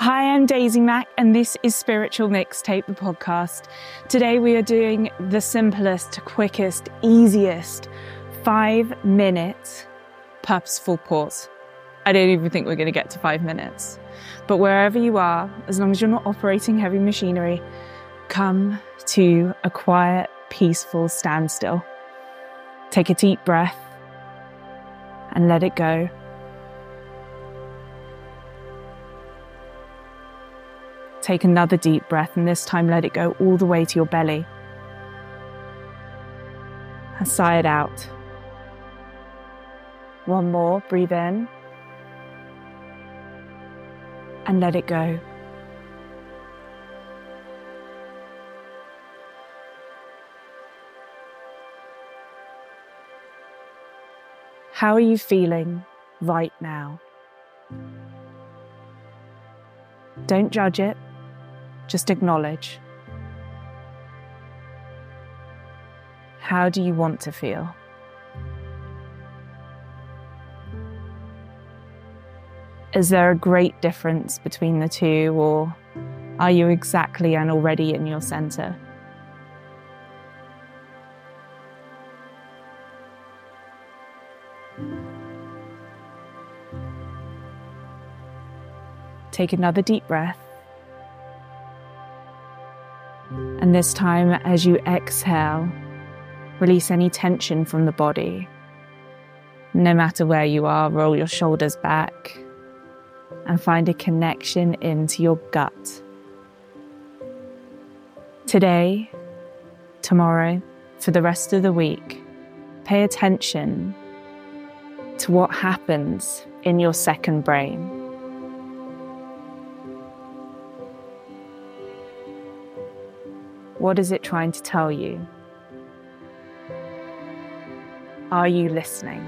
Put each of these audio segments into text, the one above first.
Hi, I'm Daisy Mack, and this is Spiritual Mixtape, the podcast. Today, we are doing the simplest, quickest, easiest five minute purposeful pause. I don't even think we're going to get to five minutes. But wherever you are, as long as you're not operating heavy machinery, come to a quiet, peaceful standstill. Take a deep breath and let it go. Take another deep breath and this time let it go all the way to your belly. And sigh it out. One more, breathe in. And let it go. How are you feeling right now? Don't judge it, just acknowledge. How do you want to feel? Is there a great difference between the two, or are you exactly and already in your center? Take another deep breath. And this time, as you exhale, release any tension from the body. No matter where you are, roll your shoulders back and find a connection into your gut. Today, tomorrow, for the rest of the week, pay attention to what happens in your second brain. What is it trying to tell you? Are you listening?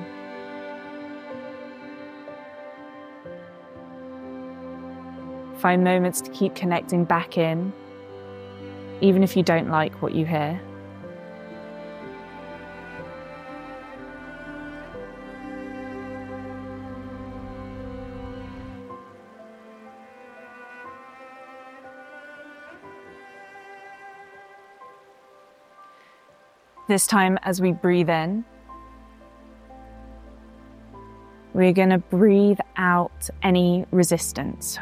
Find moments to keep connecting back in, even if you don't like what you hear. This time, as we breathe in, we're going to breathe out any resistance.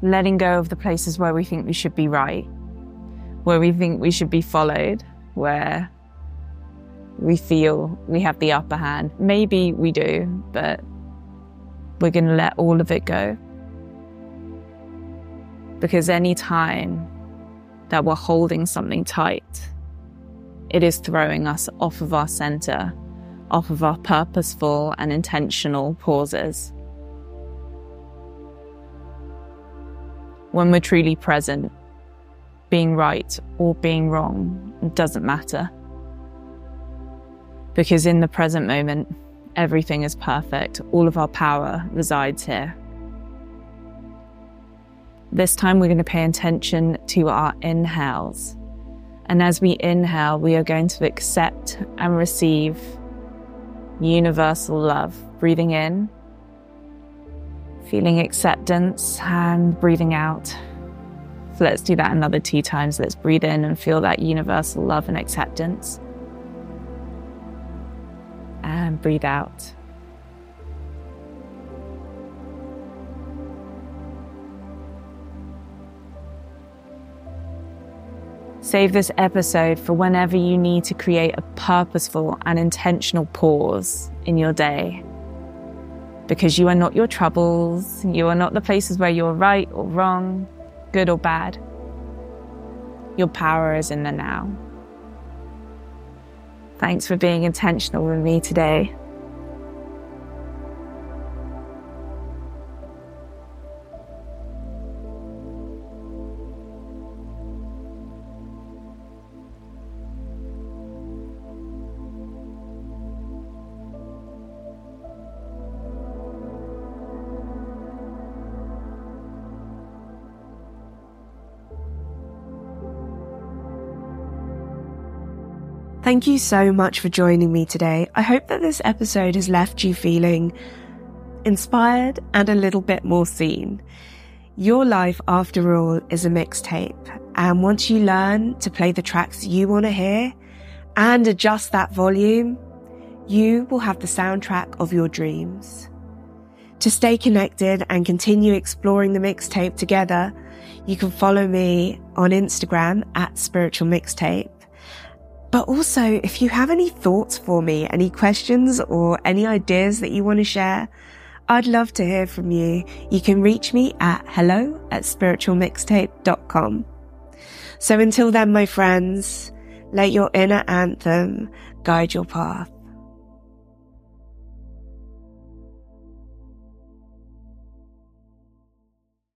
Letting go of the places where we think we should be right, where we think we should be followed, where we feel we have the upper hand. Maybe we do, but we're going to let all of it go. Because any time that we're holding something tight, it is throwing us off of our center, off of our purposeful and intentional pauses. When we're truly present, being right or being wrong doesn't matter. Because in the present moment, everything is perfect. All of our power resides here. This time we're going to pay attention to our inhales. And as we inhale, we are going to accept and receive universal love. Breathing in, feeling acceptance, and breathing out. So let's do that another two times. Let's breathe in and feel that universal love and acceptance. And breathe out. Save this episode for whenever you need to create a purposeful and intentional pause in your day. Because you are not your troubles, you are not the places where you're right or wrong, good or bad. Your power is in the now. Thanks for being intentional with me today. Thank you so much for joining me today. I hope that this episode has left you feeling inspired and a little bit more seen. Your life, after all, is a mixtape. And once you learn to play the tracks you want to hear and adjust that volume, you will have the soundtrack of your dreams. To stay connected and continue exploring the mixtape together, you can follow me on Instagram at spiritual mixtape. But also, if you have any thoughts for me, any questions or any ideas that you want to share, I'd love to hear from you. You can reach me at hello at spiritualmixtape.com. So until then, my friends, let your inner anthem guide your path.